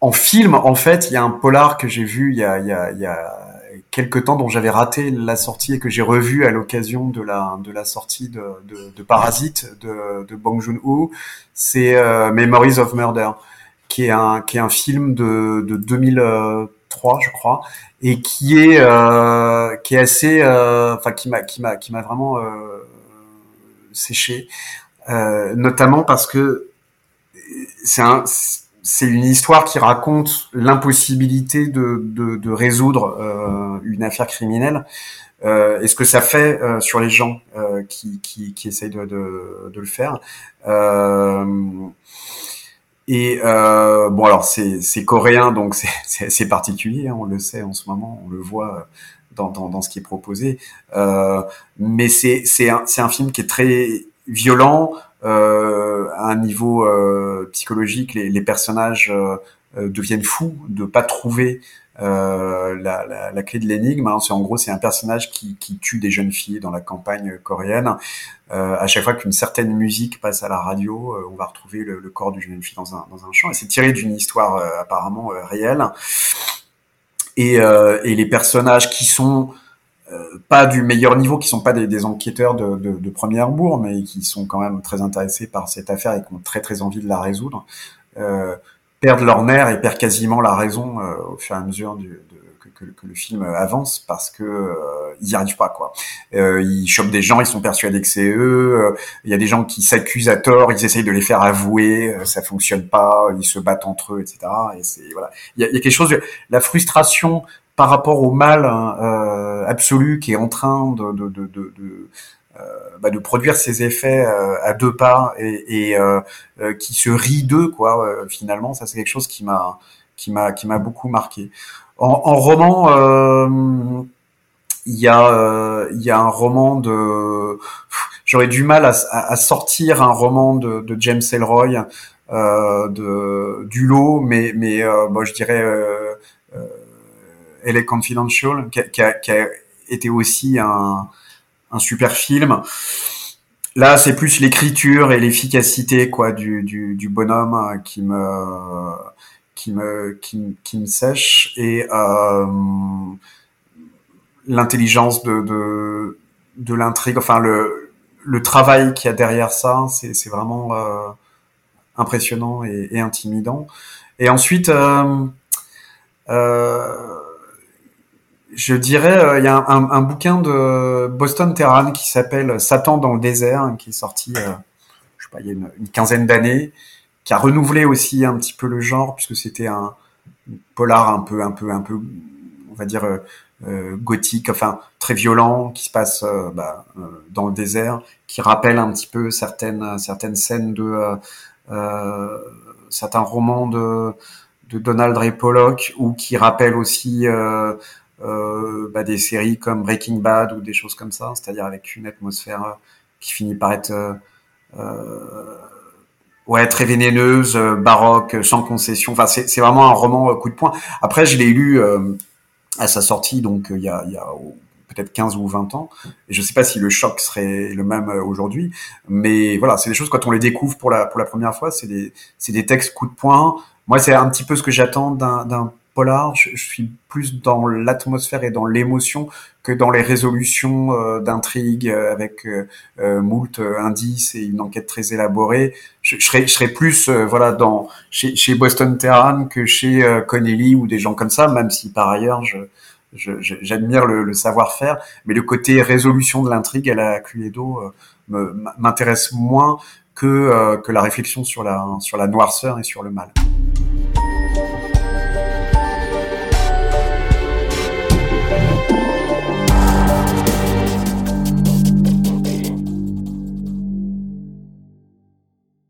en film, en fait, il y a un polar que j'ai vu il y a, il y a, y a quelques temps dont j'avais raté la sortie et que j'ai revu à l'occasion de la de la sortie de, de, de Parasite de, de Bong Joon-ho. C'est euh, Memories of Murder, qui est un qui est un film de de 2003, je crois, et qui est euh, qui est assez, euh, enfin qui m'a qui m'a qui m'a vraiment euh, séché, notamment parce que c'est un c'est une histoire qui raconte l'impossibilité de, de, de, résoudre euh, une affaire criminelle euh, et ce que ça fait euh, sur les gens euh, qui, qui, qui essayent de, de, de le faire. Euh, et euh, bon alors c'est, coréen donc c'est, assez particulier, hein, on le sait en ce moment, on le voit dans, dans, dans ce qui est proposé. mais c'est, un, un film qui est très violent, à un niveau euh, psychologique, les, les personnages euh, deviennent fous de pas trouver euh, la, la, la, clé de l'énigme. Hein. En gros c'est un personnage qui, qui, tue des jeunes filles dans la campagne coréenne. Euh, à chaque fois qu'une certaine musique passe à la radio, euh, on va retrouver le, le, corps d'une jeune fille dans un, dans un champ. Et c'est tiré d'une histoire apparemment réelle. Et, et, les personnages qui sont euh, pas du meilleur niveau, qui sont pas des, enquêteurs de, de, de, première bourre, mais qui sont quand même très intéressés par cette affaire et qui ont très très envie de la résoudre, euh, perdent leur nerf et perdent quasiment la raison euh, au fur et à mesure que, le film avance parce que ils y arrivent pas quoi. Euh, ils chopent des gens, ils sont persuadés que c'est eux. Il y a des gens qui s'accusent à tort, ils essayent de les faire avouer, ça fonctionne pas, ils se battent entre eux, etc. Et c'est voilà, il y a, y a quelque chose la frustration par rapport au mal hein, euh, absolu qui est en train de, de, de, de, euh, bah, de produire ses effets euh, à deux pas et, et euh, euh, qui se rit d'eux quoi finalement ça c'est quelque chose qui m'a qui m'a qui m'a beaucoup marqué en, en roman il y a il y a un roman de j'aurais du mal à, à, sortir un roman de, de James Ellroy euh, de du lot mais mais moi je dirais elle est Confidential, qui a, qui, a, qui a, été aussi un, un super film. Là, c'est plus l'écriture et l'efficacité quoi du, du, du, bonhomme euh, qui me qui me qui, qui me sèche et euh, l'intelligence de, de, l'intrigue, enfin le le travail qu'il y a derrière ça, c'est vraiment euh, impressionnant et, intimidant. Et ensuite, euh, euh, je dirais, il y a un, un, bouquin de Boston Terran qui s'appelle Satan dans le désert, hein, qui est sorti, je sais pas, il y a une, une quinzaine d'années, qui a renouvelé aussi un petit peu le genre puisque c'était un polar un peu, un peu, un peu, va dire euh, euh gothique, enfin très violent, qui se passe euh, bah, dans le désert, qui rappelle un petit peu certaines, certaines scènes de certains romans de Donald Ray Pollock ou qui rappelle aussi bah, des séries comme Breaking Bad ou des choses comme ça, c'est-à-dire avec une atmosphère qui finit par être ouais très vénéneuse, baroque, sans concession. Enfin, c'est vraiment un roman coup de poing. Après, je l'ai lu à sa sortie, donc il y a, a peut-être 15 ou 20 ans. Et je sais pas si le choc serait le même aujourd'hui, mais voilà, c'est des choses quand on les découvre pour la pour la première fois, c'est des c'est des textes coup de poing. Moi, c'est un petit peu ce que j'attends d'un polar, je, je, suis plus dans l'atmosphère et dans l'émotion que dans les résolutions euh, d'intrigues euh, avec euh, euh moult euh, indices et une enquête très élaborée. Je, serais, plus voilà dans chez, Boston Terran que chez Connelly ou des gens comme ça, même si par ailleurs j'admire le, le savoir-faire, mais le côté résolution de l'intrigue à la Cluedo m'intéresse moins que, que la réflexion sur la, sur la noirceur et sur le mal.